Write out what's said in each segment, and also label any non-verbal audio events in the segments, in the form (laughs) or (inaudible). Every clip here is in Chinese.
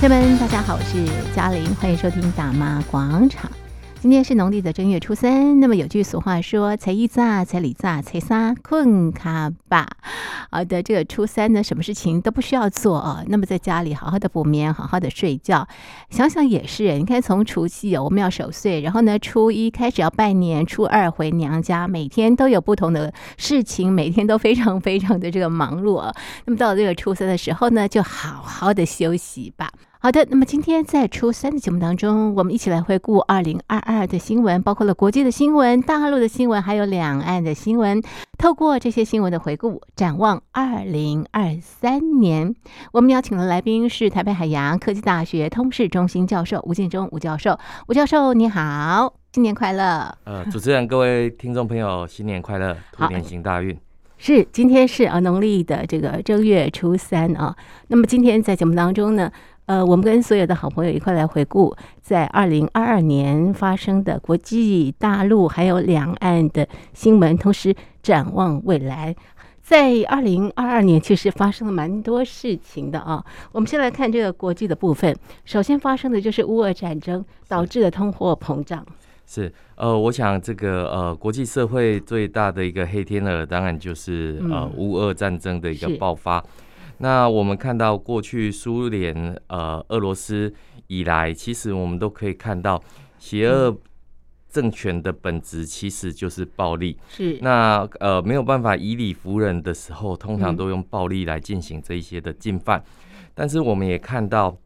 朋友们，大家好，我是嘉玲，欢迎收听大妈广场。今天是农历的正月初三，那么有句俗话说：“财一早，初二早，初三困卡吧。”好的，这个初三呢，什么事情都不需要做啊，那么在家里好好的补眠，好好的睡觉。想想也是，你看从除夕我们要守岁，然后呢，初一开始要拜年，初二回娘家，每天都有不同的事情，每天都非常非常的这个忙碌啊。那么到了这个初三的时候呢，就好好的休息吧。好的，那么今天在初三的节目当中，我们一起来回顾二零二二的新闻，包括了国际的新闻、大陆的新闻，还有两岸的新闻。透过这些新闻的回顾，展望二零二三年，我们邀请的来宾是台北海洋科技大学通识中心教授吴建中吴教授。吴教授你好，新年快乐！呃，主持人、各位听众朋友，新年快乐，兔年行大运。是，今天是啊农历的这个正月初三啊。那么今天在节目当中呢，呃，我们跟所有的好朋友一块来回顾在二零二二年发生的国际、大陆还有两岸的新闻，同时展望未来。在二零二二年，其实发生了蛮多事情的啊。我们先来看这个国际的部分，首先发生的就是乌俄战争导致的通货膨胀。是，呃，我想这个呃，国际社会最大的一个黑天鹅，当然就是呃，乌俄战争的一个爆发。那我们看到过去苏联、呃俄罗斯以来，其实我们都可以看到，邪恶政权的本质其实就是暴力。是。那呃没有办法以理服人的时候，通常都用暴力来进行这一些的进犯。但是我们也看到，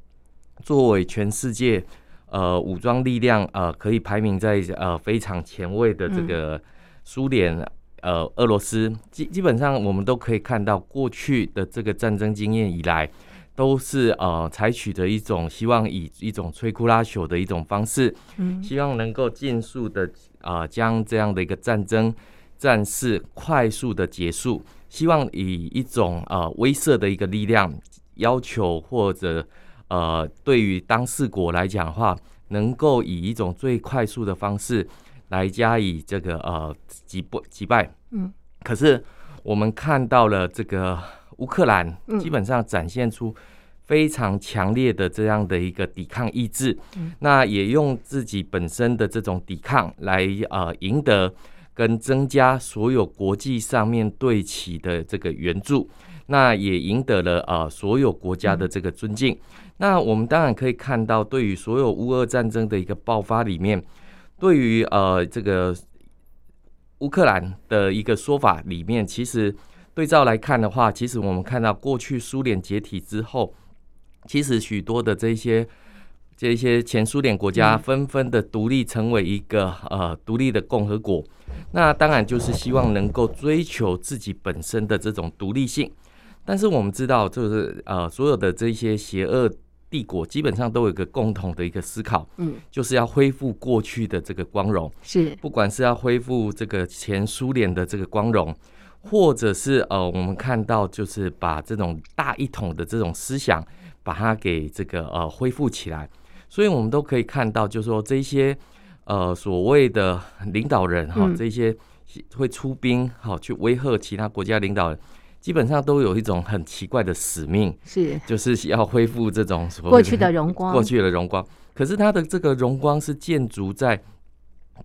作为全世界呃武装力量呃可以排名在呃非常前卫的这个苏联。呃，俄罗斯基基本上我们都可以看到，过去的这个战争经验以来，都是呃采取的一种希望以一种摧枯拉朽的一种方式，嗯，希望能够尽速的啊将这样的一个战争战事快速的结束，希望以一种呃威慑的一个力量要求或者呃对于当事国来讲的话，能够以一种最快速的方式。来加以这个呃击不击败，嗯，可是我们看到了这个乌克兰基本上展现出非常强烈的这样的一个抵抗意志，嗯，那也用自己本身的这种抵抗来呃赢得跟增加所有国际上面对其的这个援助，那也赢得了呃所有国家的这个尊敬。那我们当然可以看到，对于所有乌俄战争的一个爆发里面。对于呃这个乌克兰的一个说法里面，其实对照来看的话，其实我们看到过去苏联解体之后，其实许多的这些这些前苏联国家纷纷的独立成为一个呃独立的共和国，那当然就是希望能够追求自己本身的这种独立性。但是我们知道，就是呃所有的这些邪恶。帝国基本上都有一个共同的一个思考，嗯，就是要恢复过去的这个光荣，是不管是要恢复这个前苏联的这个光荣，或者是呃，我们看到就是把这种大一统的这种思想，把它给这个呃恢复起来。所以我们都可以看到，就是说这些呃所谓的领导人哈，这些会出兵哈去威吓其他国家领导人。基本上都有一种很奇怪的使命，是就是要恢复这种所谓过去的荣光，过去的荣光。可是它的这个荣光是建筑在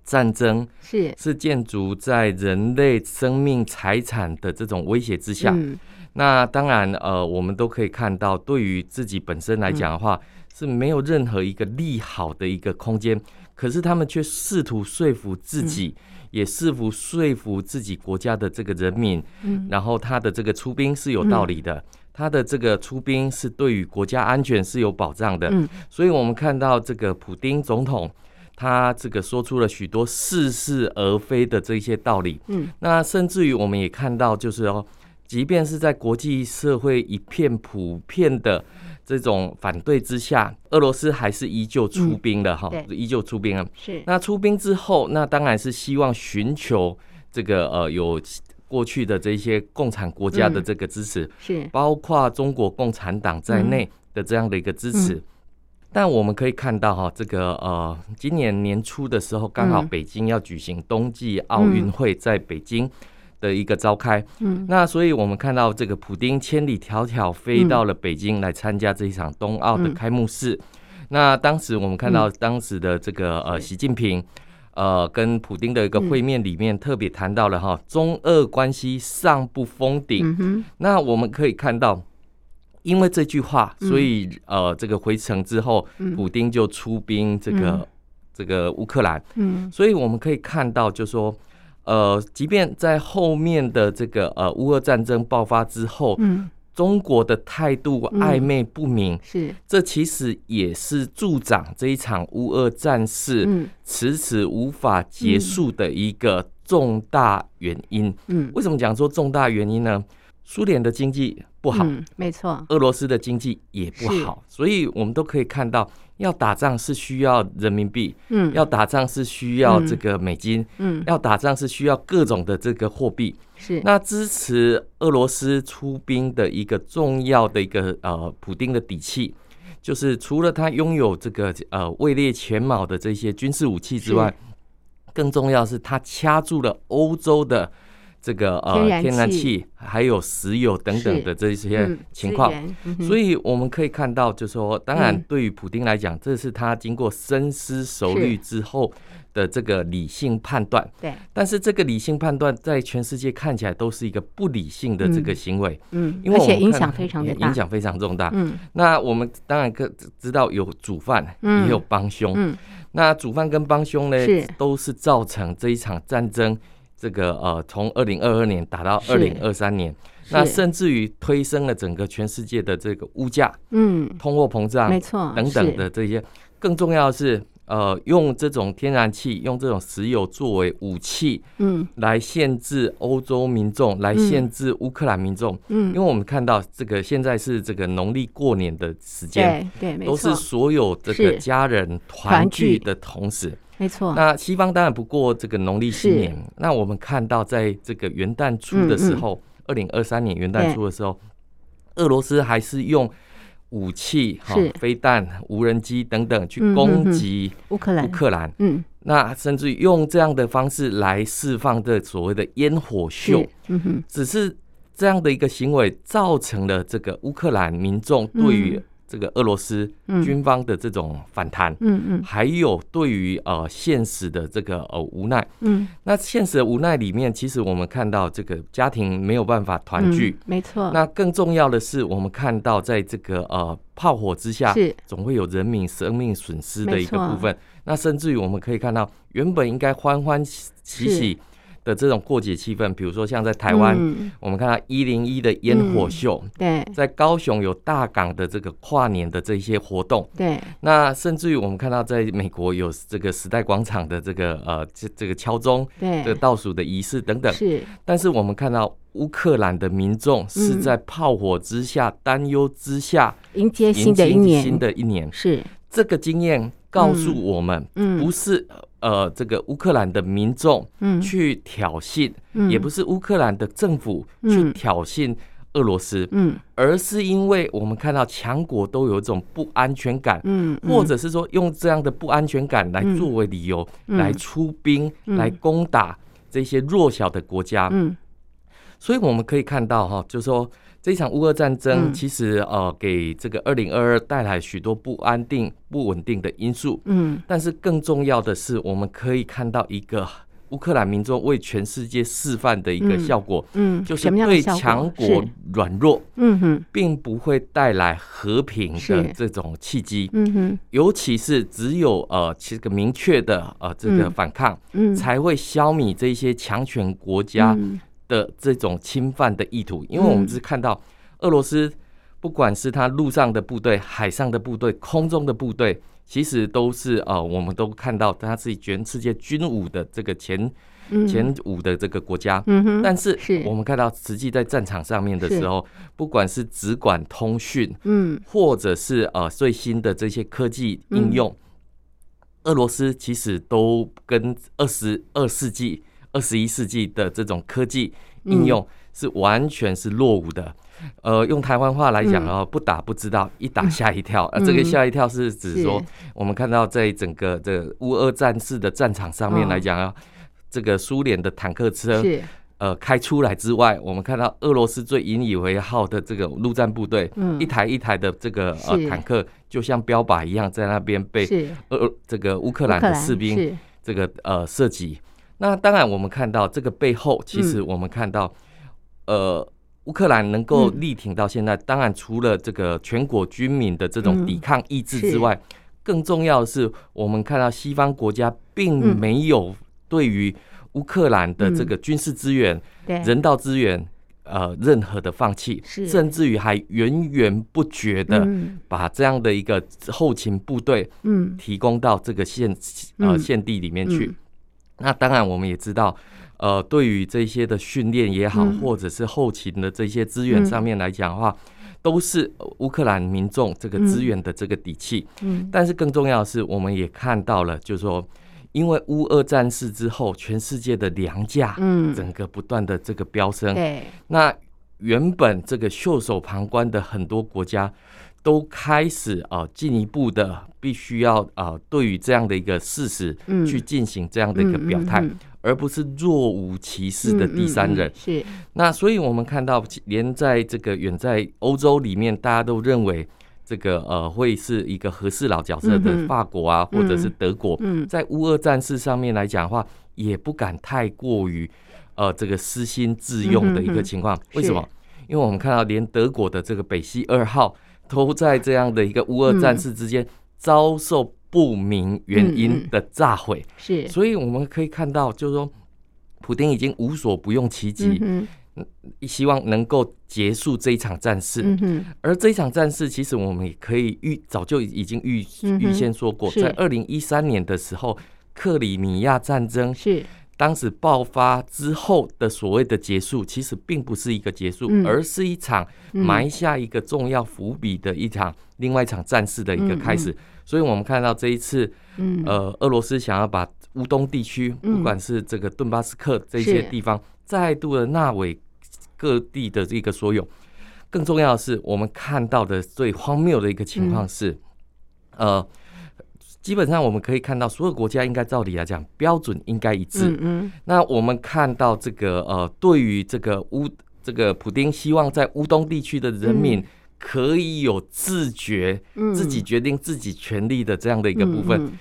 战争，是是建筑在人类生命财产的这种威胁之下。嗯、那当然，呃，我们都可以看到，对于自己本身来讲的话，是没有任何一个利好的一个空间。可是他们却试图说服自己。嗯也试图说服自己国家的这个人民，嗯，然后他的这个出兵是有道理的，他的这个出兵是对于国家安全是有保障的，嗯，所以我们看到这个普丁总统，他这个说出了许多似是而非的这些道理，嗯，那甚至于我们也看到，就是哦，即便是在国际社会一片普遍的。这种反对之下，俄罗斯还是依旧出兵的哈，嗯、依旧出兵啊。是。那出兵之后，那当然是希望寻求这个呃有过去的这些共产国家的这个支持，嗯、是。包括中国共产党在内的这样的一个支持。嗯。嗯、但我们可以看到哈，这个呃今年年初的时候，刚好北京要举行冬季奥运会，在北京。的一个召开。嗯，那所以我们看到这个普丁千里迢迢飞到了北京来参加这一场冬奥的开幕式。嗯、那当时我们看到当时的这个呃习近平。呃，跟普丁的一个会面里面特别谈到了哈，中俄关系尚不封顶。嗯。那我们可以看到，因为这句话，所以呃，这个回程之后，普丁就出兵这个这个乌克兰。嗯。所以我们可以看到，就说，呃，即便在后面的这个呃乌俄战争爆发之后，嗯。中国的态度暧昧不明，嗯、是这其实也是助长这一场乌俄战事迟迟无法结束的一个重大原因。嗯，为什么讲说重大原因呢？苏联的经济不好，嗯、没错，俄罗斯的经济也不好，所以我们都可以看到。要打仗是需要人民币，嗯，要打仗是需要这个美金，嗯，要打仗是需要各种的这个货币，是。那支持俄罗斯出兵的一个重要的一个呃，普丁的底气，就是除了他拥有这个呃位列前茅的这些军事武器之外，更重要是他掐住了欧洲的。这个呃，天然气还有石油等等的这些情况，所以我们可以看到，就是说，当然对于普丁来讲，这是他经过深思熟虑之后的这个理性判断。对，但是这个理性判断在全世界看起来都是一个不理性的这个行为。嗯，因为而且影响非常的大，影响非常重大。嗯，那我们当然可知道有主犯，也有帮凶。嗯，那主犯跟帮凶呢，都是造成这一场战争。这个呃，从二零二二年打到二零二三年，那甚至于推升了整个全世界的这个物价，嗯，通货膨胀，没错，等等的这些。更重要的是，呃，用这种天然气，用这种石油作为武器，嗯，来限制欧洲民众，来限制乌克兰民众，嗯，因为我们看到这个现在是这个农历过年的时间，对对，都是所有这个家人团聚。的同时。没错，那西方当然不过这个农历新年。那我们看到，在这个元旦初的时候，二零二三年元旦初的时候，俄罗斯还是用武器、哈飞弹、无人机等等去攻击乌克兰。乌克兰，嗯，那甚至于用这样的方式来释放这所谓的烟火秀。嗯哼，只是这样的一个行为，造成了这个乌克兰民众对于。这个俄罗斯军方的这种反弹，嗯嗯，还有对于呃现实的这个呃无奈，嗯，那现实的无奈里面，其实我们看到这个家庭没有办法团聚，没错。那更重要的是，我们看到在这个呃炮火之下，是。总会有人民生命损失的一个部分。那甚至于我们可以看到，原本应该欢欢喜喜。的这种过节气氛，比如说像在台湾，嗯、我们看到一零一的烟火秀，嗯、对，在高雄有大港的这个跨年的这些活动，对，那甚至于我们看到在美国有这个时代广场的这个呃这这个敲钟，对，这个倒数的仪式等等，是，但是我们看到乌克兰的民众是在炮火之下、担忧之下迎接新的一年，新的一年，是。这个经验告诉我们，嗯，不是。呃，这个乌克兰的民众去挑衅，嗯、也不是乌克兰的政府去挑衅俄罗斯，嗯，而是因为我们看到强国都有一种不安全感，嗯，或者是说用这样的不安全感来作为理由来出兵，来攻打这些弱小的国家，嗯，所以我们可以看到哈，就是说。这一场乌俄战争其实呃给这个二零二二带来许多不安定、不稳定的因素。嗯，但是更重要的是，我们可以看到一个乌克兰民众为全世界示范的一个效果。嗯，就是对强国软弱，嗯哼，并不会带来和平的这种契机。嗯哼，尤其是只有呃这个明确的呃这个反抗，嗯，才会消弭这些强权国家。的这种侵犯的意图，因为我们是看到俄罗斯，不管是他陆上的部队、海上的部队、空中的部队，其实都是呃，我们都看到它是全世界军武的这个前前五的这个国家。但是我们看到实际在战场上面的时候，不管是只管通讯，嗯，或者是呃最新的这些科技应用，俄罗斯其实都跟二十二世纪。二十一世纪的这种科技应用是完全是落伍的。呃，用台湾话来讲啊，不打不知道，一打吓一跳。呃，这个吓一跳是指说，我们看到在整个这乌俄战事的战场上面来讲啊，这个苏联的坦克车，呃开出来之外，我们看到俄罗斯最引以为豪的这个陆战部队，嗯，一台一台的这个呃坦克，就像标靶一样，在那边被俄这个乌克兰的士兵这个呃射击。那当然，我们看到这个背后，其实我们看到，呃，乌克兰能够力挺到现在，当然除了这个全国军民的这种抵抗意志之外，更重要的是，我们看到西方国家并没有对于乌克兰的这个军事资源、人道资源，呃，任何的放弃，甚至于还源源不绝的把这样的一个后勤部队，嗯，提供到这个现呃现地里面去。那当然，我们也知道，呃，对于这些的训练也好，或者是后勤的这些资源上面来讲的话，都是乌克兰民众这个资源的这个底气。嗯，但是更重要的是，我们也看到了，就是说，因为乌俄战事之后，全世界的粮价，嗯，整个不断的这个飙升。对，那原本这个袖手旁观的很多国家。都开始啊，进一步的必须要啊，对于这样的一个事实去进行这样的一个表态，而不是若无其事的第三人。是。那所以我们看到，连在这个远在欧洲里面，大家都认为这个呃会是一个和事佬角色的法国啊，或者是德国，在乌俄战事上面来讲的话，也不敢太过于呃这个私心自用的一个情况。为什么？因为我们看到，连德国的这个北溪二号。都在这样的一个乌俄战事之间遭受不明原因的炸毁，是，所以我们可以看到，就是说，普丁已经无所不用其极，嗯，希望能够结束这一场战事。嗯而这一场战事，其实我们也可以预早就已经预预先说过，在二零一三年的时候，克里米亚战争是。当时爆发之后的所谓的结束，其实并不是一个结束，而是一场埋下一个重要伏笔的一场另外一场战事的一个开始。所以，我们看到这一次，呃，俄罗斯想要把乌东地区，不管是这个顿巴斯克这些地方，再度的纳为各地的这个所有。更重要的是，我们看到的最荒谬的一个情况是，呃。基本上我们可以看到，所有国家应该照理来讲标准应该一致。嗯嗯。那我们看到这个呃，对于这个乌这个普丁希望在乌东地区的人民可以有自觉，嗯自己决定自己权利的这样的一个部分，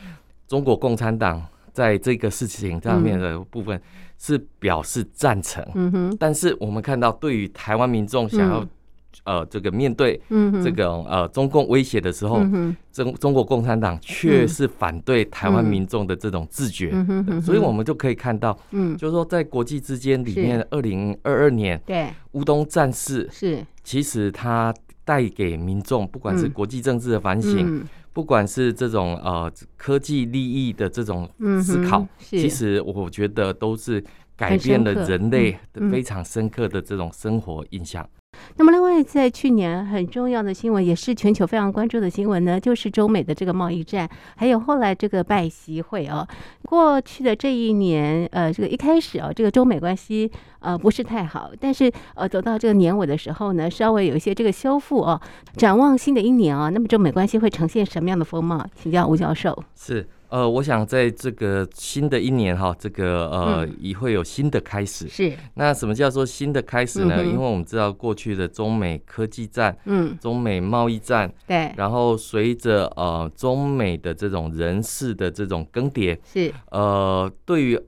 中国共产党在这个事情上面的部分是表示赞成。嗯哼。但是我们看到，对于台湾民众想要。呃，这个面对这个呃中共威胁的时候，中中国共产党却是反对台湾民众的这种自觉，所以我们就可以看到，嗯。就是说在国际之间里面，二零二二年对。乌东战事是。其实它带给民众，不管是国际政治的反省，不管是这种呃科技利益的这种思考，其实我觉得都是改变了人类非常深刻的这种生活印象。那么，另外在去年很重要的新闻，也是全球非常关注的新闻呢，就是中美的这个贸易战，还有后来这个拜习会啊。过去的这一年，呃，这个一开始啊，这个中美关系呃不是太好，但是呃走到这个年尾的时候呢，稍微有一些这个修复啊。展望新的一年啊，那么中美关系会呈现什么样的风貌？请教吴教授。是。呃，我想在这个新的一年哈，这个呃，也会有新的开始。是。那什么叫做新的开始呢？因为我们知道过去的中美科技战，嗯，中美贸易战，对。然后随着呃中美的这种人事的这种更迭，是。呃，对于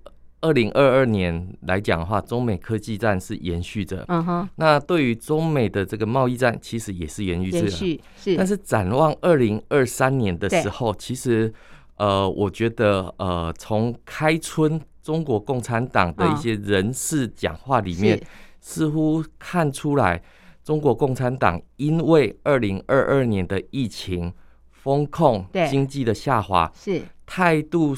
二零二二年来讲的话，中美科技战是延续着。嗯哼。那对于中美的这个贸易战，其实也是延续着。延续。是。但是展望二零二三年的时候，其实。呃，我觉得呃，从开春中国共产党的一些人士讲话里面，似乎看出来中国共产党因为二零二二年的疫情封控、经济的下滑，是。态度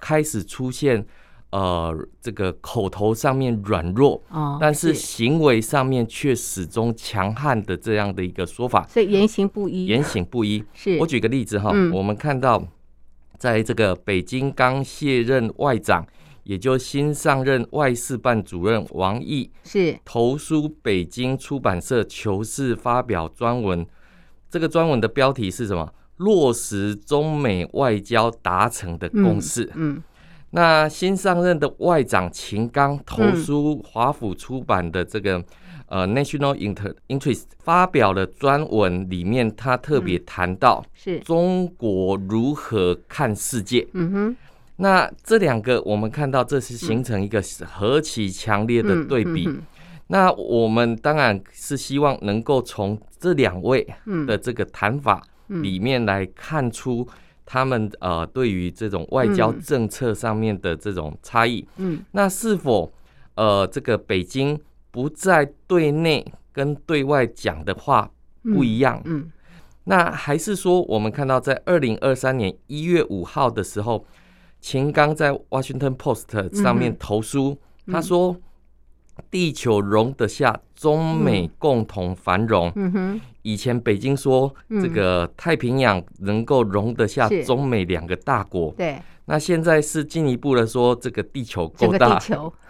开始出现呃，这个口头上面软弱，但是行为上面却始终强悍的这样的一个说法，所以言行不一，言行不一。是。我举个例子哈，我们看到。在这个北京刚卸任外长，也就新上任外事办主任王毅是投书北京出版社求是发表专文，这个专文的标题是什么？落实中美外交达成的共识。嗯，那新上任的外长秦刚投书华府出版的这个、嗯、呃 National Inter Interest 发表了专文，里面他特别谈到是。中国如何看世界。嗯哼，那这两个我们看到这是形成一个何其强烈的对比。嗯嗯嗯、那我们当然是希望能够从这两位的这个谈法里面来看出。他们呃，对于这种外交政策上面的这种差异，嗯，那是否呃，这个北京不在对内跟对外讲的话不一样，嗯，嗯，那还是说我们看到在二零二三年一月五号的时候，秦刚在《Washington Post》上面投书，他说。地球容得下中美共同繁荣。嗯。哼，以前北京说这个太平洋能够容得下中美两个大国。对，那现在是进一步的说，这个地球够大，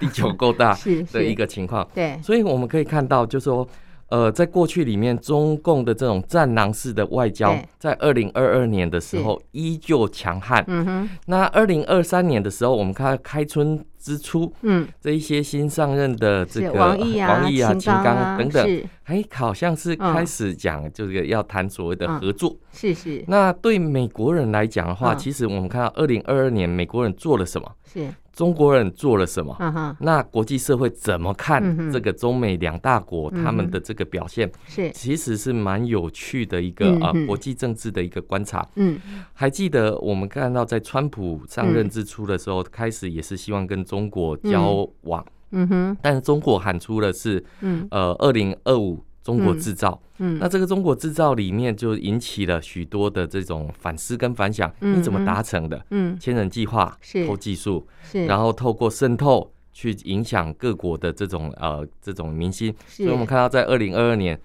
地球够大 (laughs) 的一个情况。对，所以我们可以看到，就是说。呃，在过去里面，中共的这种战狼式的外交，在二零二二年的时候依旧强悍。嗯哼。那二零二三年的时候，我们看开春之初，嗯，这一些新上任的这个王毅啊、秦刚等等，哎，好像是开始讲这个要谈所谓的合作。是是。那对美国人来讲的话，其实我们看到二零二二年美国人做了什么？是。中国人做了什么？那国际社会怎么看这个中美两大国他们的这个表现？是、嗯，其实是蛮有趣的一个啊、嗯、国际政治的一个观察。嗯，还记得我们看到在川普上任之初的时候，嗯、开始也是希望跟中国交往。嗯哼，但是中国喊出的是，嗯，呃，二零二五。中国制造，嗯，那这个中国制造里面就引起了许多的这种反思跟反响。你怎么达成的？嗯，千人计划是偷技术，是，然后透过渗透去影响各国的这种呃这种明星。所以我们看到在二零二二年，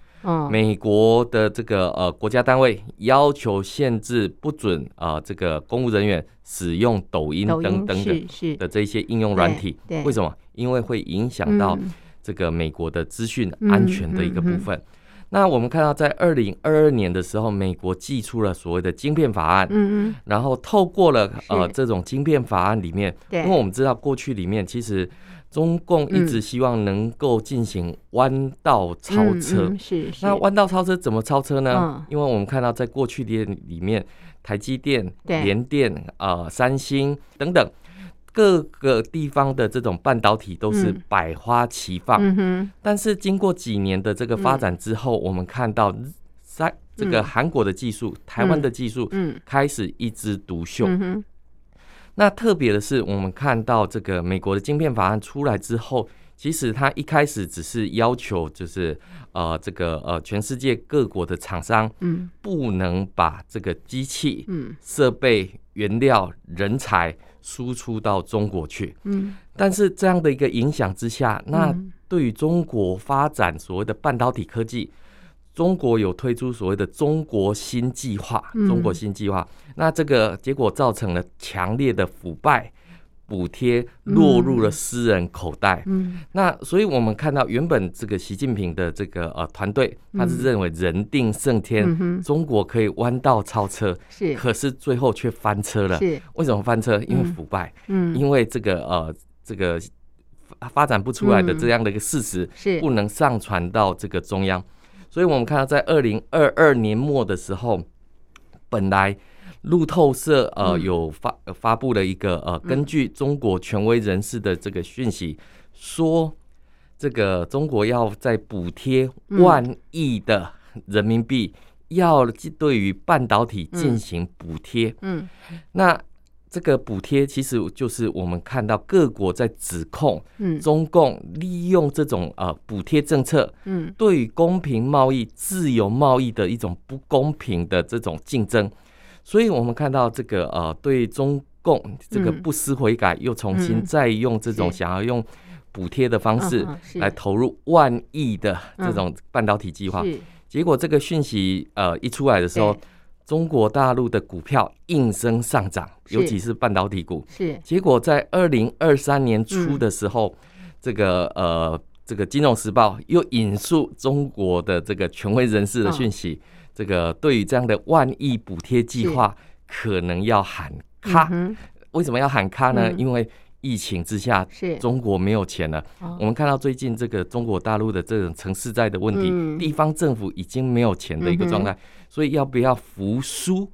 美国的这个呃国家单位要求限制不准啊这个公务人员使用抖音等等等的这些应用软体。为什么？因为会影响到。这个美国的资讯安全的一个部分，那我们看到在二零二二年的时候，美国寄出了所谓的晶片法案，嗯嗯，然后透过了呃这种晶片法案里面，因为我们知道过去里面其实中共一直希望能够进行弯道超车，是，那弯道超车怎么超车呢？因为我们看到在过去的里面，台积电、联电、呃三星等等。各个地方的这种半导体都是百花齐放，嗯嗯、但是经过几年的这个发展之后，嗯、我们看到在这个韩国的技术、嗯、台湾的技术，开始一枝独秀。嗯嗯、那特别的是，我们看到这个美国的晶片法案出来之后，其实它一开始只是要求，就是呃，这个呃，全世界各国的厂商，不能把这个机器、设备、原料、人才。输出到中国去，嗯，但是这样的一个影响之下，那对于中国发展所谓的半导体科技，中国有推出所谓的中国新计划，中国新计划，那这个结果造成了强烈的腐败。补贴落入了私人口袋，嗯，那所以我们看到原本这个习近平的这个呃团队，他是认为人定胜天，中国可以弯道超车，是，可是最后却翻车了，是，为什么翻车？因为腐败，嗯，因为这个呃这个发展不出来的这样的一个事实，是。不能上传到这个中央，所以我们看到在二零二二年末的时候，本来。路透社呃有发发布了一个呃，根据中国权威人士的这个讯息，说这个中国要在补贴万亿的人民币，要对于半导体进行补贴。嗯，那这个补贴其实就是我们看到各国在指控，中共利用这种呃补贴政策，嗯，对于公平贸易、自由贸易的一种不公平的这种竞争。所以，我们看到这个呃，对中共这个不思悔改，又重新再用这种想要用补贴的方式来投入万亿的这种半导体计划，结果这个讯息呃一出来的时候，中国大陆的股票应声上涨，尤其是半导体股。是，结果在二零二三年初的时候，这个呃，这个《金融时报》又引述中国的这个权威人士的讯息。这个对于这样的万亿补贴计划，可能要喊卡，为什么要喊卡呢？嗯、因为疫情之下，是中国没有钱了。哦、我们看到最近这个中国大陆的这种城市债的问题，嗯、地方政府已经没有钱的一个状态，嗯、所以要不要服输？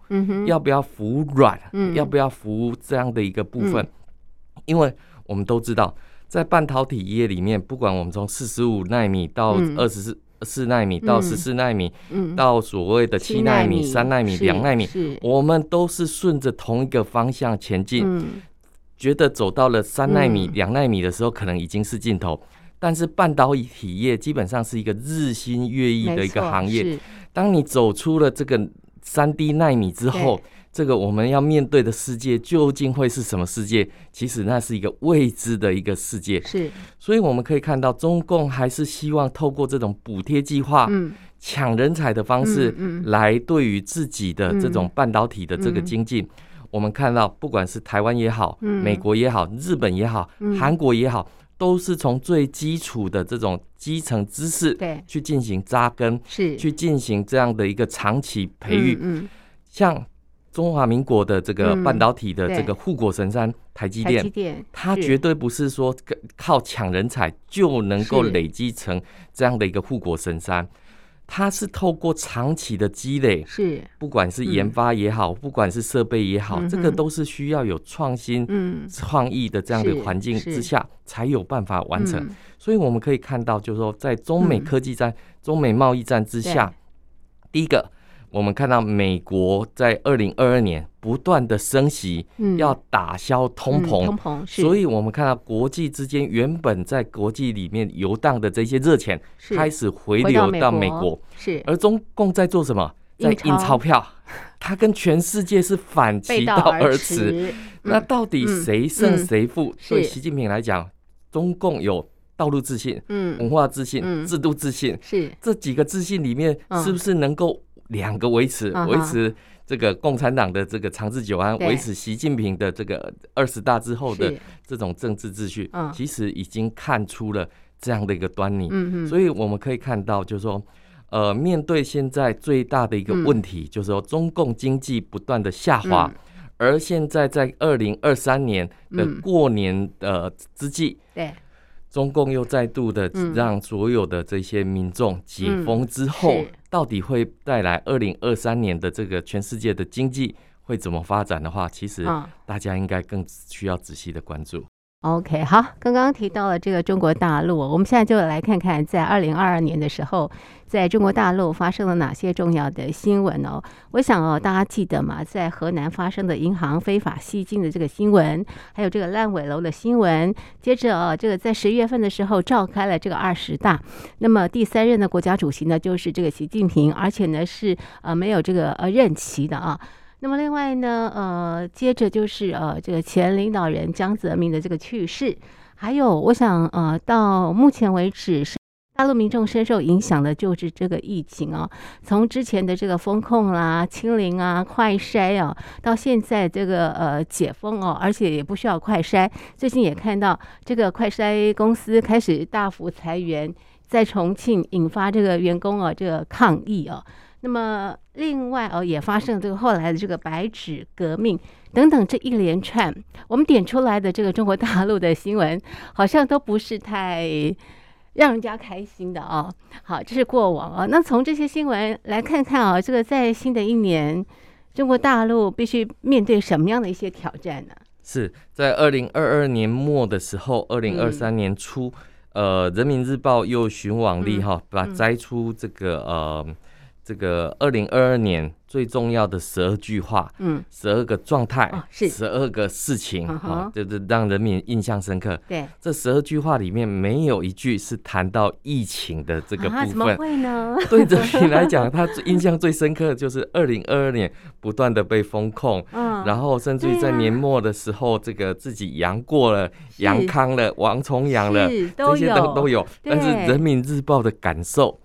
要不要服软？嗯、要不要服这样的一个部分？嗯、因为我们都知道，在半导体业里面，不管我们从四十五纳米到二十四四纳米到十四纳米，嗯、到所谓的七纳米、三纳米、两纳米，我们都是顺着同一个方向前进。嗯觉得走到了三纳米、两纳米的时候，可能已经是尽头。嗯、但是半导体业基本上是一个日新月异的一个行业。当你走出了这个三 D 纳米之后，对这个我们要面对的世界究竟会是什么世界？其实那是一个未知的一个世界。是，所以我们可以看到，中共还是希望透过这种补贴计划、抢、嗯、人才的方式，来对于自己的这种半导体的这个经济。嗯。嗯我们看到，不管是台湾也好，美国也好，日本也好，韩国也好，都是从最基础的这种基层知识，对，去进行扎根，是。去进行这样的一个长期培育。嗯，像中华民国的这个半导体的这个护国神山台积电，它绝对不是说靠抢人才就能够累积成这样的一个护国神山。它是透过长期的积累，是。不管是研发也好，不管是设备也好，这个都是需要有创新、创意的这样的环境之下才有办法完成。所以我们可以看到，就是说，在中美科技战、中美贸易战之下，第一个。我们看到美国在二零二二年不断的升息，要打消通膨，通膨，所以我们看到国际之间原本在国际里面游荡的这些热钱开始回流到美国，是。而中共在做什么？在印钞票，(laughs) 它跟全世界是反其道而驰。那到底谁胜谁负？对习近平来讲，中共有道路自信、嗯。文化自信、制度自信，是。这几个自信里面，是不是能够？两个维持维持这个共产党的这个长治久安，维持习近平的这个二十大之后的这种政治秩序，其实已经看出了这样的一个端倪。所以我们可以看到，就是说，呃，面对现在最大的一个问题，就是说中共经济不断的下滑，而现在在二零二三年的过年的之际，对。中共又再度的让所有的这些民众解封之后，到底会带来二零二三年的这个全世界的经济会怎么发展的话，其实大家应该更需要仔细的关注。OK，好，刚刚提到了这个中国大陆，我们现在就来看看在二零二二年的时候，在中国大陆发生了哪些重要的新闻哦。我想哦，大家记得嘛，在河南发生的银行非法吸金的这个新闻，还有这个烂尾楼的新闻。接着哦，这个在十月份的时候召开了这个二十大，那么第三任的国家主席呢，就是这个习近平，而且呢是呃没有这个呃任期的啊。那么另外呢，呃，接着就是呃，这个前领导人江泽民的这个去世，还有我想呃，到目前为止大陆民众深受影响的，就是这个疫情啊，从之前的这个封控啦、清零啊、快筛啊，到现在这个呃解封哦，而且也不需要快筛。最近也看到这个快筛公司开始大幅裁员，在重庆引发这个员工啊这个抗议啊。那么，另外哦，也发生了这个后来的这个白纸革命等等这一连串，我们点出来的这个中国大陆的新闻，好像都不是太让人家开心的哦。好，这是过往啊。那从这些新闻来看看啊，这个在新的一年，中国大陆必须面对什么样的一些挑战呢？是在二零二二年末的时候，二零二三年初，嗯、呃，《人民日报》又寻网力哈，把摘出这个呃。这个二零二二年最重要的十二句话，嗯，十二个状态，是十二个事情，啊，就是让人民印象深刻。对，这十二句话里面没有一句是谈到疫情的这个部分。怎么会呢？(laughs) 对人民来讲，他印象最深刻的就是二零二二年不断的被封控，嗯，然后甚至于在年末的时候，这个自己阳过了、阳康了、王重阳了，这些都都有。但是人民日报的感受。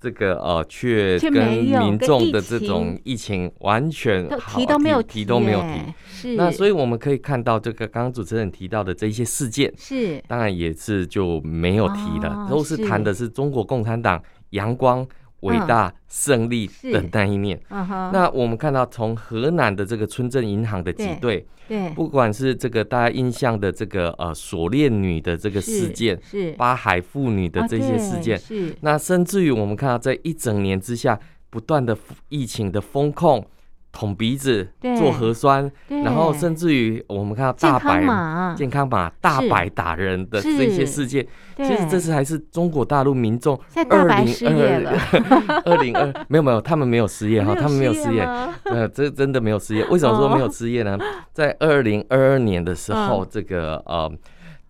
这个呃，却跟民众的这种疫情完全提都没有提都没有提。是，那所以我们可以看到，这个刚刚主持人提到的这一些事件，是。当然也是就没有提了，都是谈的是中国共产党阳光伟大胜利的那一面。那我们看到从河南的这个村镇银行的挤兑，对，不管是这个大家印象的这个呃锁链女的这个事件，是八海妇女的这些事件，是。那甚至于我们看到在一整年之下不断的疫情的风控。捅鼻子做核酸，然后甚至于我们看到大白健康码大白打人的这些事件，其实这次还是中国大陆民众二零二二零二没有没有，他们没有失业哈，他们没有失业，呃，这真的没有失业。为什么说没有失业呢？在二零二二年的时候，这个呃。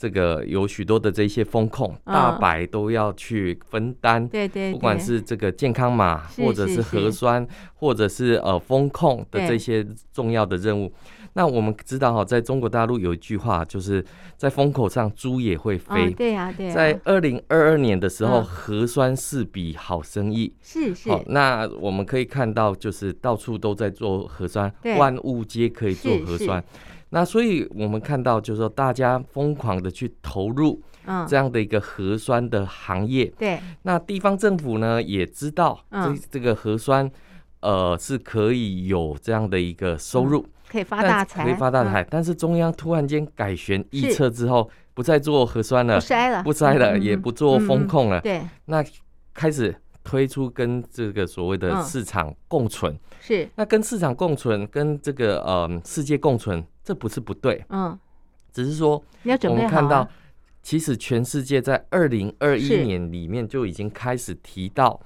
这个有许多的这些风控，大白都要去分担，对对，不管是这个健康码，或者是核酸，或者是呃风控的这些重要的任务。那我们知道哈，在中国大陆有一句话，就是在风口上猪也会飞。对呀，对。在二零二二年的时候，核酸是笔好生意。是是。好，那我们可以看到，就是到处都在做核酸，万物皆可以做核酸。那所以，我们看到就是说，大家疯狂的去投入这样的一个核酸的行业。对。那地方政府呢，也知道这这个核酸，呃，是可以有这样的一个收入，可以发大财，可以发大财。但是中央突然间改弦易辙之后，不再做核酸了，不筛了，不筛了，也不做风控了。对。那开始推出跟这个所谓的市场共存。是。那跟市场共存，跟这个呃世界共存。这不是不对，嗯，只是说我们看到，其实全世界在二零二一年里面就已经开始提到，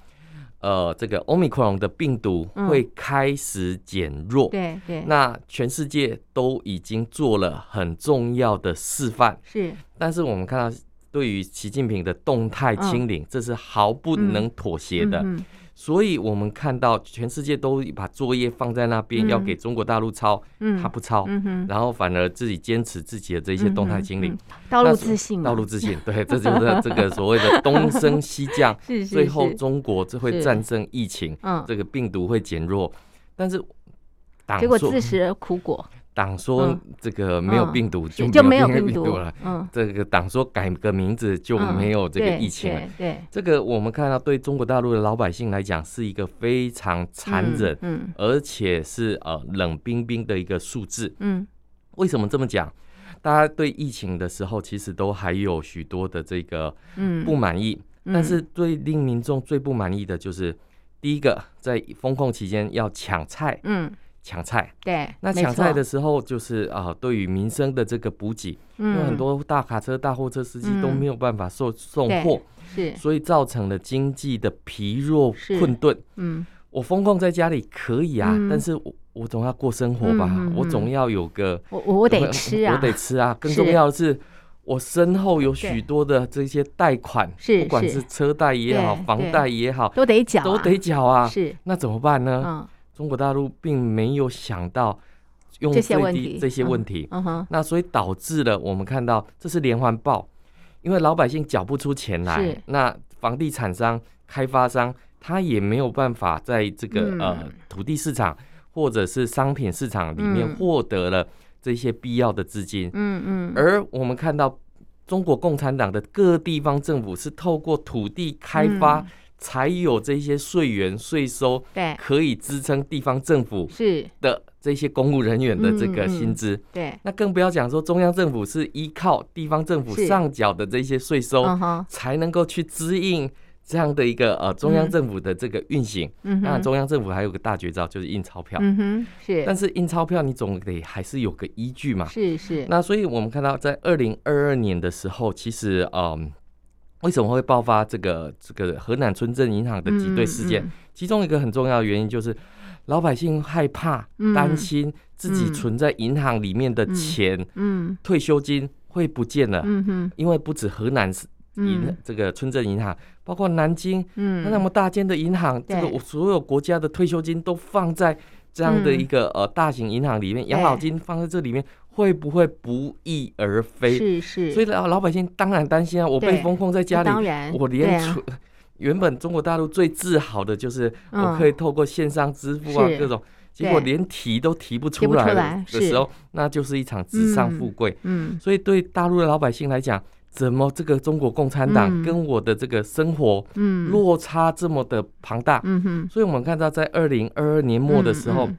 呃，这个 Omicron 的病毒会开始减弱，对对，那全世界都已经做了很重要的示范，是，但是我们看到，对于习近平的动态清零，这是毫不能妥协的。所以，我们看到全世界都把作业放在那边，要给中国大陆抄，他不抄，然后反而自己坚持自己的这些动态清零，道路自信，道路自信，对，这就是这个 (laughs) 所谓的东升西降，最后中国就会战胜疫情，这个病毒会减弱，但是结果自食苦果。党说这个没有病毒就没有病毒了，嗯，这个党说改个名字就没有这个疫情了，对，这个我们看到对中国大陆的老百姓来讲是一个非常残忍，嗯，而且是呃冷冰冰的一个数字，嗯，为什么这么讲？大家对疫情的时候其实都还有许多的这个嗯。不满意，但是最令民众最不满意的就是第一个在封控期间要抢菜，嗯。抢菜，对，那抢菜的时候就是啊，对于民生的这个补给，因为很多大卡车、大货车司机都没有办法送送货，是，所以造成了经济的疲弱困顿。嗯，我封控在家里可以啊，但是我我总要过生活吧，我总要有个我我得吃啊，我得吃啊。(laughs) 更重要的是，我身后有许多的这些贷款，是，不管是。车贷也好，房贷也好，都得缴，都得缴啊。是，那怎么办呢？中国大陆并没有想到用最低这些问题，那所以导致了我们看到这是连环爆，因为老百姓缴不出钱来，那房地产商、开发商他也没有办法在这个呃土地市场或者是商品市场里面获得了这些必要的资金，嗯嗯，而我们看到中国共产党的各地方政府是透过土地开发。才有这些税源税收，对，可以支撑地方政府是。的这些公务人员的这个薪资，对，那更不要讲说中央政府是依靠地方政府上缴的这些税收，才能够去支应这样的一个呃中央政府的这个运行。嗯。那中央政府还有个大绝招，就是印钞票，嗯哼，是，但是印钞票你总得还是有个依据嘛，是是。那所以我们看到在二零二二年的时候，其实嗯。为什么会爆发这个这个河南村镇银行的挤兑事件？嗯嗯、其中一个很重要的原因就是老百姓害怕、担心自己存在银行里面的钱，嗯，嗯。退休金会不见了。嗯哼，因为不止河南银、嗯、这个村镇银行，包括南京，嗯，那么大间的银行，这个我所有国家的退休金都放在这样的一个呃大型银行里面，养老金放在这里面。会不会不翼而飞？是是，所以老老百姓当然担心啊！我被封控在家里，我连存原本中国大陆最自豪的就是我可以透过线上支付啊各种，结果连提都提不出来的时候，那就是一场纸上富贵。嗯，所以对大陆的老百姓来讲，怎么这个中国共产党跟我的这个生活，嗯，落差这么的庞大，嗯哼，所以我们看到在二零二二年末的时候，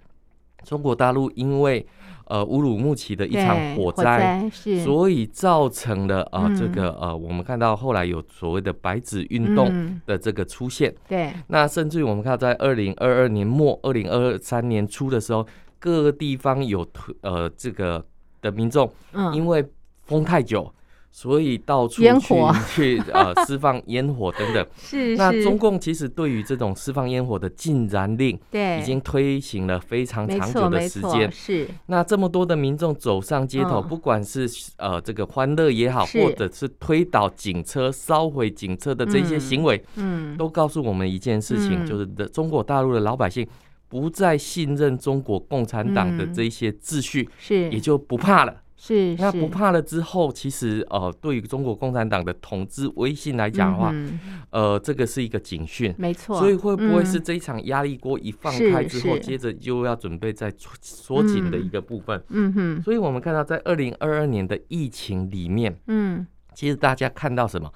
中国大陆因为呃乌鲁木齐的一场火灾，所以造成了呃这个呃我们看到后来有所谓的白纸运动的这个出现，对，那甚至于我们看到在二零二二年末、二零二三年初的时候，各个地方有呃这个的民众，因为封太久。所以到处去 (laughs) 去呃释放烟火等等，是，(laughs) 是。那中共其实对于这种释放烟火的禁燃令，对，已经推行了非常长久的时间。是。那这么多的民众走上街头，不管是呃这个欢乐也好，或者是推倒警车、烧毁警车的这些行为，嗯，都告诉我们一件事情，就是的中国大陆的老百姓不再信任中国共产党的这些秩序，是，也就不怕了。是，那不怕了之后，其实呃，对于中国共产党的统治威信来讲的话，嗯、呃，这个是一个警讯，没错。所以会不会是这一场压力锅一放开之后，接着就要准备再缩紧的一个部分？嗯哼。所以我们看到在二零二二年的疫情里面，嗯，其实大家看到什么？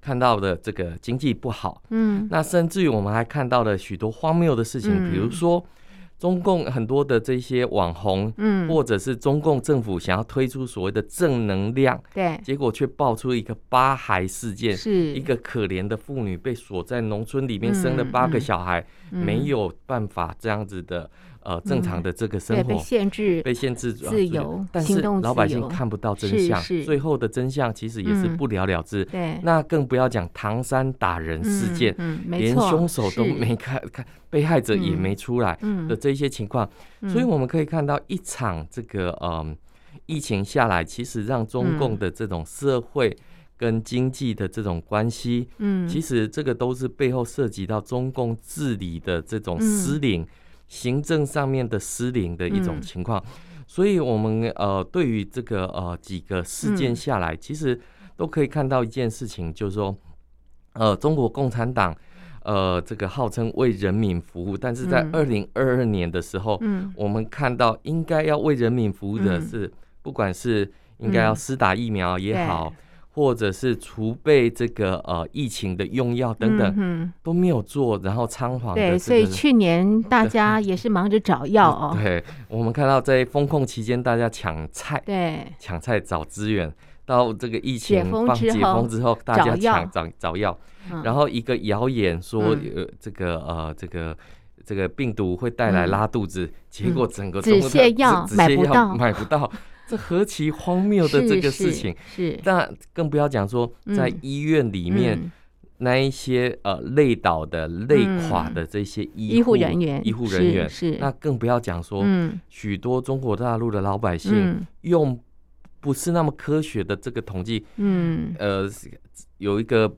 看到的这个经济不好，嗯，那甚至于我们还看到了许多荒谬的事情，嗯、比如说。中共很多的这些网红，嗯，或者是中共政府想要推出所谓的正能量，对，结果却爆出一个八孩事件，是。一个可怜的妇女被锁在农村里面，生了八个小孩，没有办法这样子的。呃，正常的这个生活被限制，被限制自由，但是老百姓看不到真相，最后的真相其实也是不了了之。对，那更不要讲唐山打人事件，连凶手都没看，看被害者也没出来的这些情况，所以我们可以看到一场这个呃疫情下来，其实让中共的这种社会跟经济的这种关系，嗯，其实这个都是背后涉及到中共治理的这种失灵。行政上面的失灵的一种情况，所以我们呃对于这个呃几个事件下来，其实都可以看到一件事情，就是说，呃，中国共产党呃这个号称为人民服务，但是在二零二二年的时候，嗯。我们看到应该要为人民服务的是，不管是应该要施打疫苗也好。或者是储备这个呃疫情的用药等等、嗯、都没有做，然后仓皇对，所以去年 (laughs) 大家也是忙着找药哦。(laughs) 对，我们看到在封控期间，大家抢菜，对，抢菜找资源，到这个疫情放解封之后，大家抢找找药，然后一个谣言说呃这个呃这个这个病毒会带来拉肚子，嗯、结果整个止泻药买不到，买不到。这何其荒谬的这个事情！是，是，但更不要讲说在医院里面那一些呃累倒的、累垮的这些医护人员、医护人员，是，那更不要讲说许多中国大陆的老百姓用不是那么科学的这个统计，嗯，呃，有一个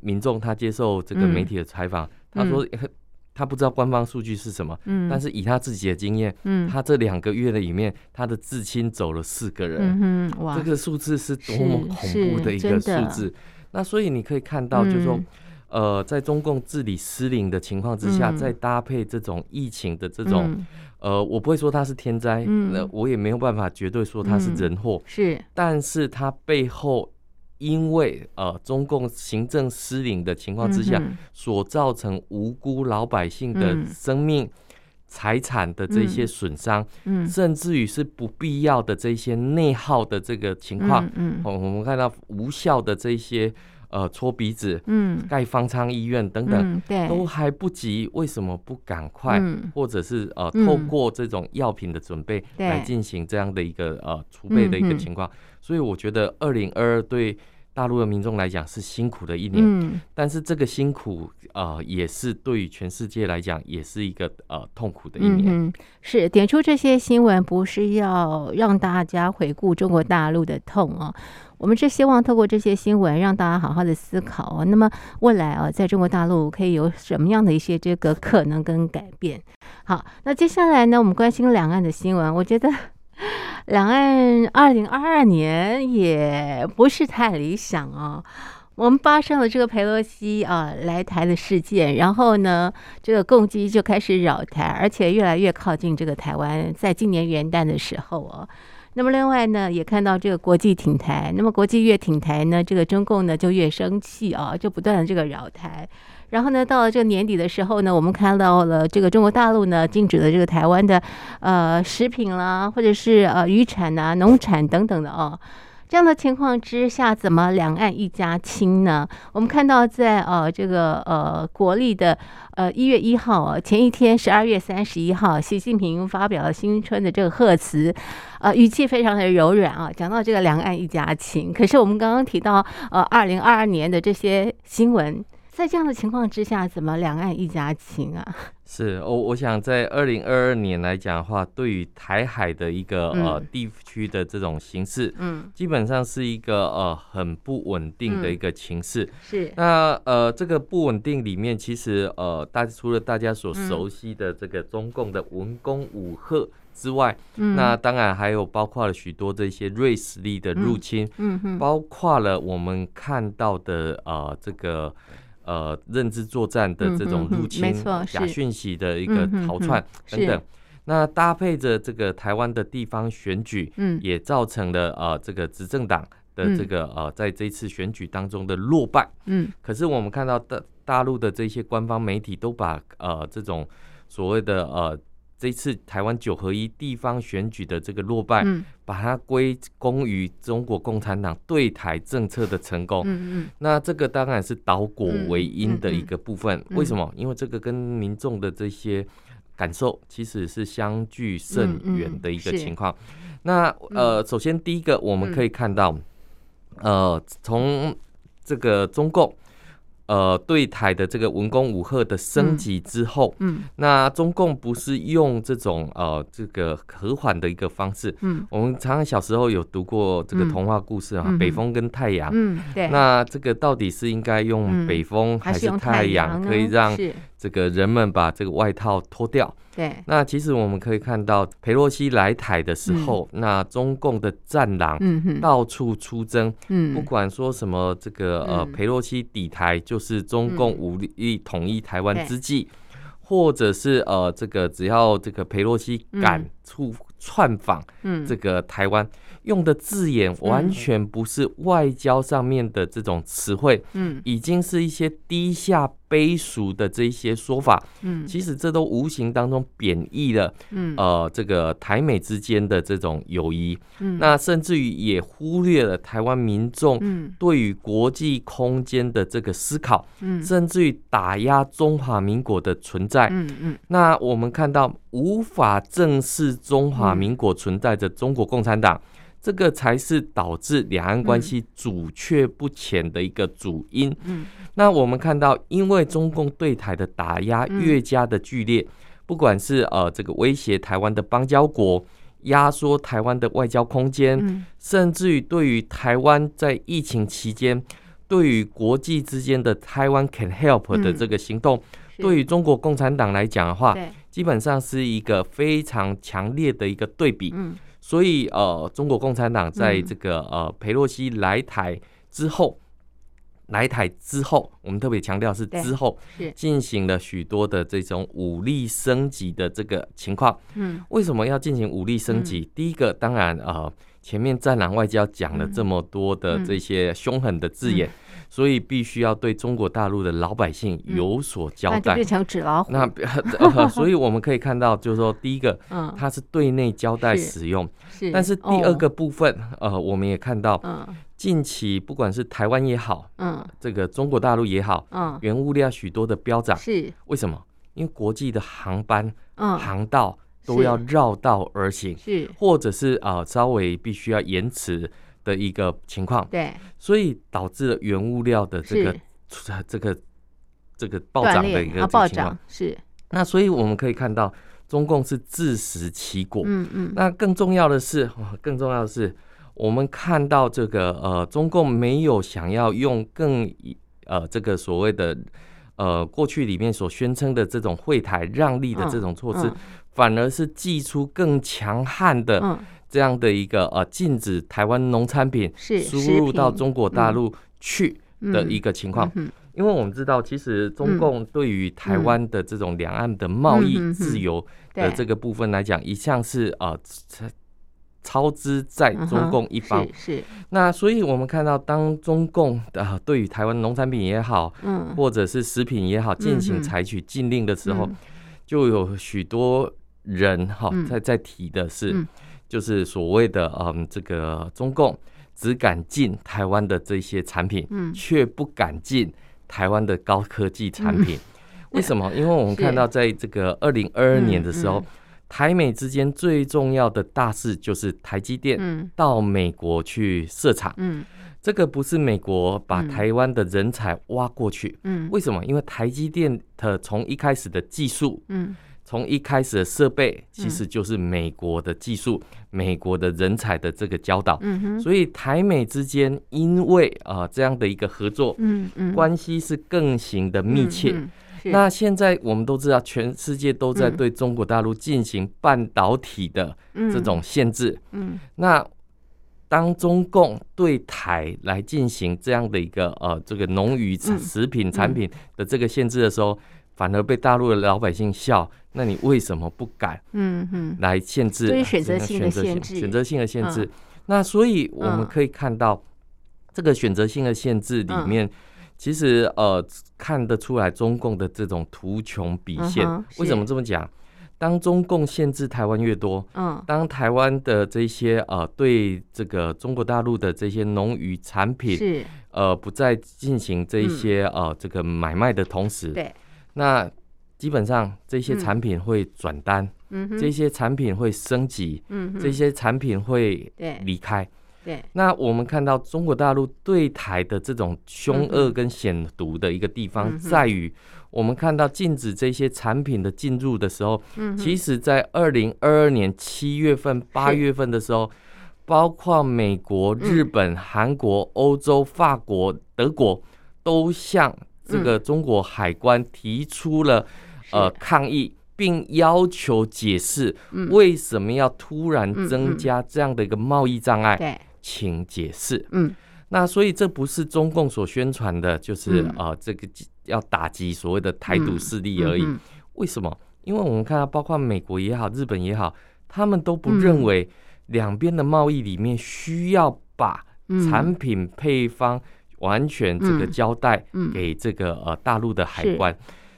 民众他接受这个媒体的采访，他说。他不知道官方数据是什么，嗯，但是以他自己的经验，嗯，他这两个月的里面，他的至亲走了四个人，嗯，哇，这个数字是多么恐怖的一个数字。那所以你可以看到，就是说，呃，在中共治理失灵的情况之下，再搭配这种疫情的这种，呃，我不会说它是天灾，那我也没有办法绝对说它是人祸，是，但是它背后。因为呃，中共行政失灵的情况之下，所造成无辜老百姓的生命、财产的这些损伤，甚至于是不必要的这些内耗的这个情况，我我们看到无效的这些呃搓鼻子、嗯。盖方舱医院等等，都还不及，为什么不赶快，或者是呃透过这种药品的准备来进行这样的一个呃储备的一个情况？所以我觉得，二零二二对大陆的民众来讲是辛苦的一年，嗯、但是这个辛苦呃也是对于全世界来讲也是一个呃痛苦的一年。嗯，是点出这些新闻，不是要让大家回顾中国大陆的痛啊，我们是希望透过这些新闻让大家好好的思考啊。那么未来啊，在中国大陆可以有什么样的一些这个可能跟改变？好，那接下来呢，我们关心两岸的新闻，我觉得。(laughs) 两岸二零二二年也不是太理想啊。我们发生了这个裴洛西啊来台的事件，然后呢，这个共机就开始扰台，而且越来越靠近这个台湾。在今年元旦的时候哦，那么另外呢，也看到这个国际挺台，那么国际越挺台呢，这个中共呢就越生气啊，就不断的这个扰台。然后呢，到了这个年底的时候呢，我们看到了这个中国大陆呢禁止了这个台湾的呃食品啦，或者是呃渔产啊、农产等等的哦。这样的情况之下，怎么两岸一家亲呢？我们看到在呃这个呃国历的呃一月一号啊，前一天十二月三十一号，习近平发表了新春的这个贺词，呃语气非常的柔软啊，讲到这个两岸一家亲。可是我们刚刚提到呃二零二二年的这些新闻。在这样的情况之下，怎么两岸一家亲啊？(laughs) 是，我我想在二零二二年来讲的话，对于台海的一个、嗯、呃地区的这种形势，嗯，基本上是一个呃很不稳定的一个情势、嗯。是，那呃这个不稳定里面，其实呃大除了大家所熟悉的这个中共的文攻武吓之外，嗯，那当然还有包括了许多这些瑞士力的入侵，嗯，嗯包括了我们看到的呃这个。呃，认知作战的这种入侵、假讯息的一个逃窜等等，那搭配着这个台湾的地方选举，嗯，也造成了呃这个执政党的这个呃在这次选举当中的落败，嗯，可是我们看到大大陆的这些官方媒体都把呃这种所谓的呃。这次台湾九合一地方选举的这个落败，嗯、把它归功于中国共产党对台政策的成功。嗯嗯、那这个当然是倒果为因的一个部分。为什么？因为这个跟民众的这些感受其实是相距甚远的一个情况。那呃，首先第一个我们可以看到，嗯、呃，从这个中共。呃，对台的这个文攻武吓的升级之后，嗯，嗯那中共不是用这种呃这个和缓的一个方式，嗯，我们常常小时候有读过这个童话故事啊，嗯、北风跟太阳，嗯，对，那这个到底是应该用北风还是太阳，可以让这个人们把这个外套脱掉？对，那其实我们可以看到，裴洛西来台的时候，嗯、那中共的战狼到处出征，嗯，不管说什么这个呃裴洛西抵台，就是中共武力统一台湾之际，嗯、或者是呃这个只要这个裴洛西敢出窜访，嗯，这个台湾。用的字眼完全不是外交上面的这种词汇，嗯，已经是一些低下卑俗的这些说法，嗯，其实这都无形当中贬义了，嗯，呃，这个台美之间的这种友谊，嗯，那甚至于也忽略了台湾民众对于国际空间的这个思考，嗯，甚至于打压中华民国的存在，嗯嗯，那我们看到无法正视中华民国存在着中国共产党。这个才是导致两岸关系阻却不前的一个主因。嗯，那我们看到，因为中共对台的打压越加的剧烈，不管是呃这个威胁台湾的邦交国，压缩台湾的外交空间，甚至于对于台湾在疫情期间，对于国际之间的台湾 can help 的这个行动，对于中国共产党来讲的话，基本上是一个非常强烈的一个对比。嗯。所以，呃，中国共产党在这个呃佩洛西来台之后，来台之后，我们特别强调是之后，进行了许多的这种武力升级的这个情况。嗯，为什么要进行武力升级？第一个，当然，呃，前面战狼外交讲了这么多的这些凶狠的字眼。所以必须要对中国大陆的老百姓有所交代，嗯、那就变成纸老虎。那、(laughs) 呃，(laughs) 所以我们可以看到，就是说，第一个，嗯，它是对内交代使用，是，是。但是第二个部分，哦、呃，我们也看到，嗯，近期不管是台湾也好，嗯，这个中国大陆也好，嗯，原物料许多的飙涨，是。为什么？因为国际的航班、嗯，航道都要绕道而行，是，或者是啊、呃，稍微必须要延迟。的一个情况，对，所以导致了原物料的这个这个这个暴涨的一个情况，是。那所以我们可以看到，中共是自食其果。嗯嗯。那更重要的是，更重要的是，我们看到这个呃，中共没有想要用更呃这个所谓的呃过去里面所宣称的这种会台让利的这种措施，反而是祭出更强悍的。这样的一个呃，禁止台湾农产品输入到中国大陆去的一个情况，因为我们知道，其实中共对于台湾的这种两岸的贸易自由的这个部分来讲，一向是呃超支在中共一方。嗯、是，那所以我们看到，当中共的、呃、对于台湾农产品也好，嗯，或者是食品也好，进行采取禁令的时候，嗯、就有许多人哈、哦、在在提的是，嗯、就是所谓的嗯这个中共只敢进台湾的这些产品，嗯，却不敢进台湾的高科技产品。嗯 (laughs) 为什么？因为我们看到，在这个二零二二年的时候，台美之间最重要的大事就是台积电到美国去设厂。嗯，这个不是美国把台湾的人才挖过去。嗯，为什么？因为台积电的从一开始的技术，嗯，从一开始的设备，其实就是美国的技术，美国的人才的这个教导。嗯哼，所以台美之间因为啊这样的一个合作，嗯嗯，关系是更行的密切。那现在我们都知道，全世界都在对中国大陆进行半导体的这种限制。嗯，那当中共对台来进行这样的一个呃这个农渔食品产品的这个限制的时候，反而被大陆的老百姓笑。那你为什么不敢？嗯嗯，来限制？选择性的限制，选择性的限制。那所以我们可以看到，这个选择性的限制里面。其实呃看得出来中共的这种图穷匕见。为什么这么讲？当中共限制台湾越多，嗯，当台湾的这些呃对这个中国大陆的这些农渔产品是呃不再进行这一些呃这个买卖的同时，对，那基本上这些产品会转单，嗯，这些产品会升级，嗯，这些产品会离开。对，那我们看到中国大陆对台的这种凶恶跟险毒的一个地方，在于我们看到禁止这些产品的进入的时候，其实，在二零二二年七月份、八月份的时候，包括美国、日本、韩国、欧洲、法国、德国，都向这个中国海关提出了呃抗议，并要求解释为什么要突然增加这样的一个贸易障碍。请解释。嗯，那所以这不是中共所宣传的，就是呃，这个要打击所谓的台独势力而已。为什么？因为我们看到，包括美国也好，日本也好，他们都不认为两边的贸易里面需要把产品配方完全这个交代给这个呃大陆的海关。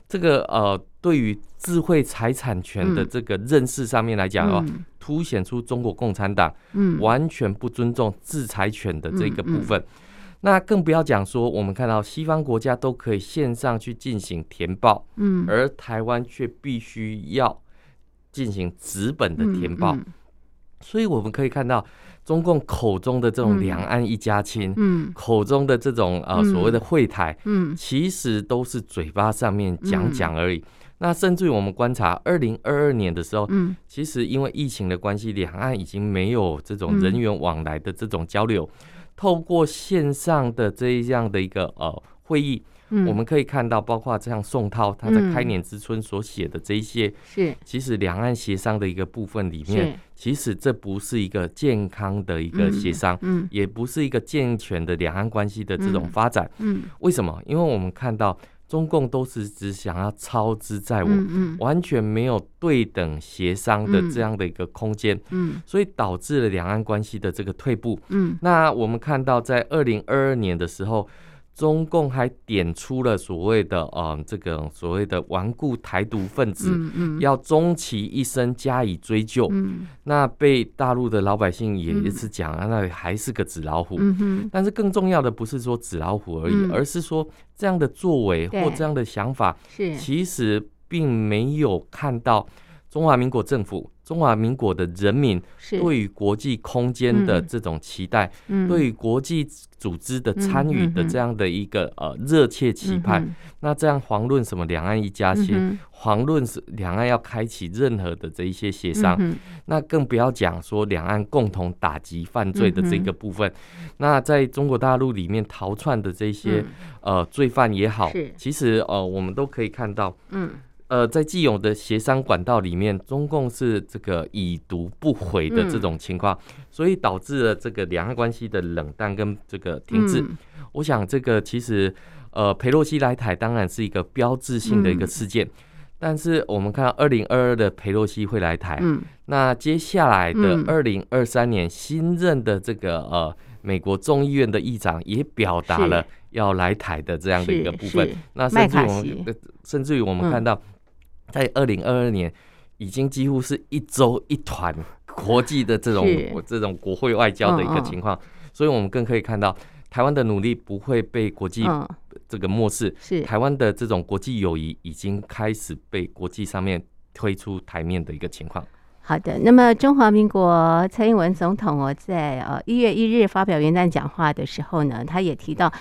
这个呃，对于智慧财产权的这个认识上面来讲哦，凸显出中国共产党完全不尊重制裁权的这个部分。那更不要讲说，我们看到西方国家都可以线上去进行填报，而台湾却必须要进行纸本的填报。所以我们可以看到。中共口中的这种两岸一家亲，嗯，口中的这种呃所谓的会台，嗯，其实都是嘴巴上面讲讲而已。那甚至于我们观察二零二二年的时候，嗯，其实因为疫情的关系，两岸已经没有这种人员往来的这种交流，透过线上的这样的一个呃会议。嗯、我们可以看到，包括像宋涛他在开年之春所写的这一些，是。其实两岸协商的一个部分里面，其实这不是一个健康的一个协商，嗯，也不是一个健全的两岸关系的这种发展，嗯，为什么？因为我们看到中共都是只想要操之在我，嗯，完全没有对等协商的这样的一个空间，嗯，所以导致了两岸关系的这个退步，嗯，那我们看到在二零二二年的时候。中共还点出了所谓的呃，这个所谓的顽固台独分子，要终其一生加以追究。那被大陆的老百姓也一直讲啊，那还是个纸老虎。但是更重要的不是说纸老虎而已，而是说这样的作为或这样的想法，其实并没有看到中华民国政府。中华民国的人民对于国际空间的这种期待，对于国际组织的参与的这样的一个呃热切期盼，那这样遑论什么两岸一家亲，遑论是两岸要开启任何的这一些协商，那更不要讲说两岸共同打击犯罪的这个部分。那在中国大陆里面逃窜的这些呃罪犯也好，其实呃我们都可以看到，嗯。呃，在既有的协商管道里面，中共是这个已读不回的这种情况，所以导致了这个两岸关系的冷淡跟这个停滞。我想，这个其实呃，佩洛西来台当然是一个标志性的一个事件，但是我们看到二零二二的佩洛西会来台，嗯，那接下来的二零二三年新任的这个呃美国众议院的议长也表达了要来台的这样的一个部分。那甚至于我们甚至于我们看到，在二零二二年已经几乎是一周一团 (laughs) 国际的这种这种国会外交的一个情况，所以我们更可以看到。台湾的努力不会被国际这个漠视，是台湾的这种国际友谊已经开始被国际上面推出台面的一个情况。好的，那么中华民国蔡英文总统哦，在呃一月一日发表元旦讲话的时候呢，他也提到。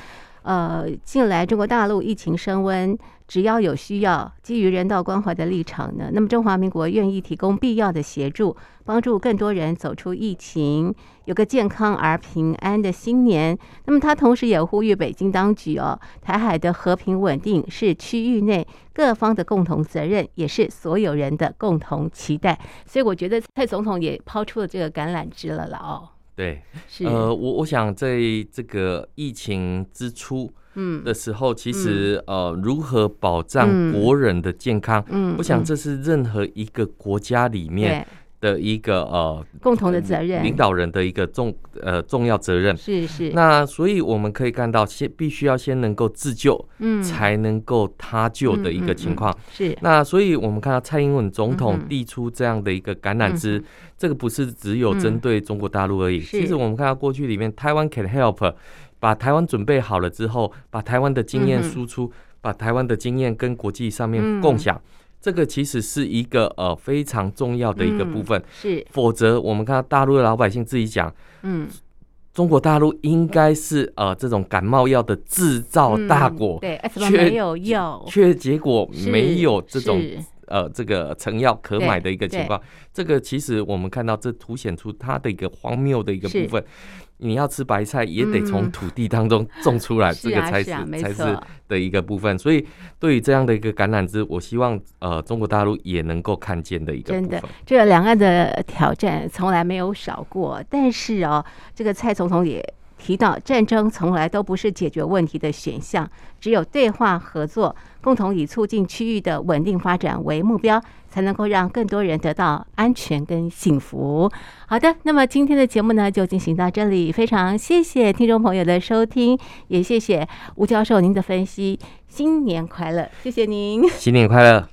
呃，近来中国大陆疫情升温，只要有需要，基于人道关怀的立场呢，那么中华民国愿意提供必要的协助，帮助更多人走出疫情，有个健康而平安的新年。那么他同时也呼吁北京当局哦，台海的和平稳定是区域内各方的共同责任，也是所有人的共同期待。所以我觉得蔡总统也抛出了这个橄榄枝了了哦。对，呃，我我想在这个疫情之初，嗯。的时候，其实呃，如何保障国人的健康，嗯，我想这是任何一个国家里面。的一个呃共同的责任，领导人的一个重呃重要责任是是。那所以我们可以看到，先必须要先能够自救，嗯，才能够他救的一个情况是。那所以我们看到蔡英文总统递出这样的一个橄榄枝，这个不是只有针对中国大陆而已。其实我们看到过去里面，台湾 can help，把台湾准备好了之后，把台湾的经验输出，把台湾的经验跟国际上面共享。这个其实是一个呃非常重要的一个部分，是，否则我们看到大陆的老百姓自己讲，嗯，中国大陆应该是呃这种感冒药的制造大国，对，却没有药，却结果没有这种呃这个成药可买的一个情况，这个其实我们看到这凸显出它的一个荒谬的一个部分。你要吃白菜，也得从土地当中种出来，这个才是才是的一个部分。所以，对于这样的一个橄榄枝，我希望呃中国大陆也能够看见的一个。真的，这两岸的挑战从来没有少过，但是哦，这个蔡总统也提到，战争从来都不是解决问题的选项，只有对话合作，共同以促进区域的稳定发展为目标。才能够让更多人得到安全跟幸福。好的，那么今天的节目呢，就进行到这里。非常谢谢听众朋友的收听，也谢谢吴教授您的分析。新年快乐，谢谢您。新年快乐。